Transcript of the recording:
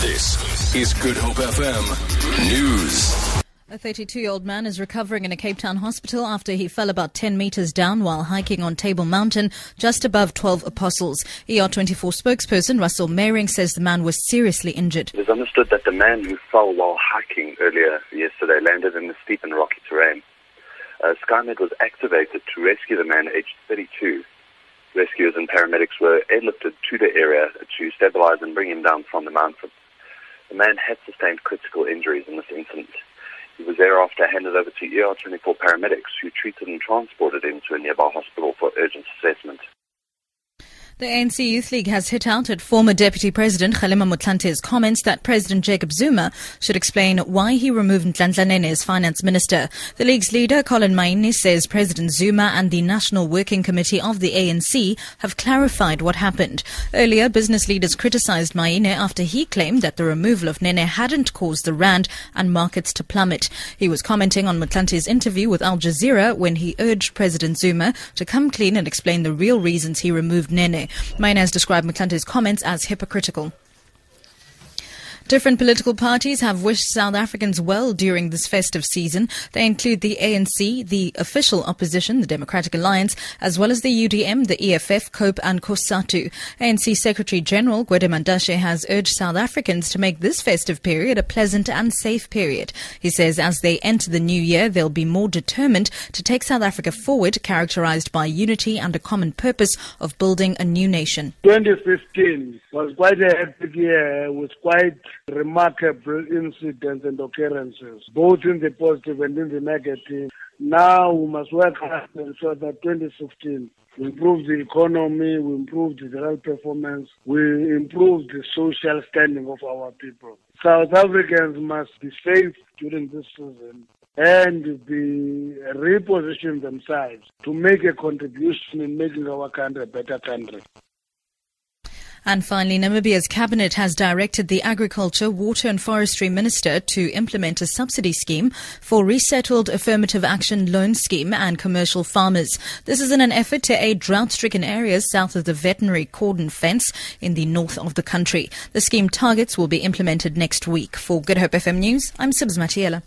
This is Good Hope FM News. A 32 year old man is recovering in a Cape Town hospital after he fell about 10 meters down while hiking on Table Mountain just above 12 Apostles. ER24 spokesperson Russel Meiring says the man was seriously injured. It is understood that the man who fell while hiking earlier yesterday landed in the steep and rocky terrain. Uh, SkyMed was activated to rescue the man aged 32. Rescuers and paramedics were airlifted to the area to stabilize and bring him down from the mountain. The man had sustained critical injuries in this incident. He was thereafter handed over to ER24 paramedics who treated and transported him to a nearby hospital for urgent assessment. The ANC Youth League has hit out at former Deputy President Kgalema Motlanthe's comments that President Jacob Zuma should explain why he removed Nhlanhla as finance minister. The league's leader, Collen Maine, says President Zuma and the National Working Committee of the ANC have clarified what happened. Earlier, business leaders criticized Maine after he claimed that the removal of Nene hadn't caused the rand and markets to plummet. He was commenting on Motlanthe's interview with Al Jazeera when he urged President Zuma to come clean and explain the real reasons he removed Nene. Maine has described Motlanthe's comments as hypocritical. Different political parties have wished South Africans well during this festive season. They include the ANC, the official opposition, the Democratic Alliance, as well as the UDM, the EFF, COPE and COSATU. ANC Secretary General Gwede Mantashe has urged South Africans to make this festive period a pleasant and safe period. He says as they enter the new year, they'll be more determined to take South Africa forward, characterized by unity and a common purpose of building a new nation. 2015 was quite a hectic year with quite remarkable incidents and occurrences, both in the positive and in the negative. Now we must work hard to ensure that 2016 we improve the economy, we improve the health performance, we improve the social standing of our people. South Africans must be safe during this season and be reposition themselves to make a contribution in making our country a better country. And finally, Namibia's cabinet has directed the Agriculture, Water and Forestry Minister to implement a subsidy scheme for resettled affirmative action loan scheme and commercial farmers. This is in an effort to aid drought-stricken areas south of the veterinary cordon fence in the north of the country. The scheme targets will be implemented next week. For Good Hope FM News, I'm Sibs Matiela.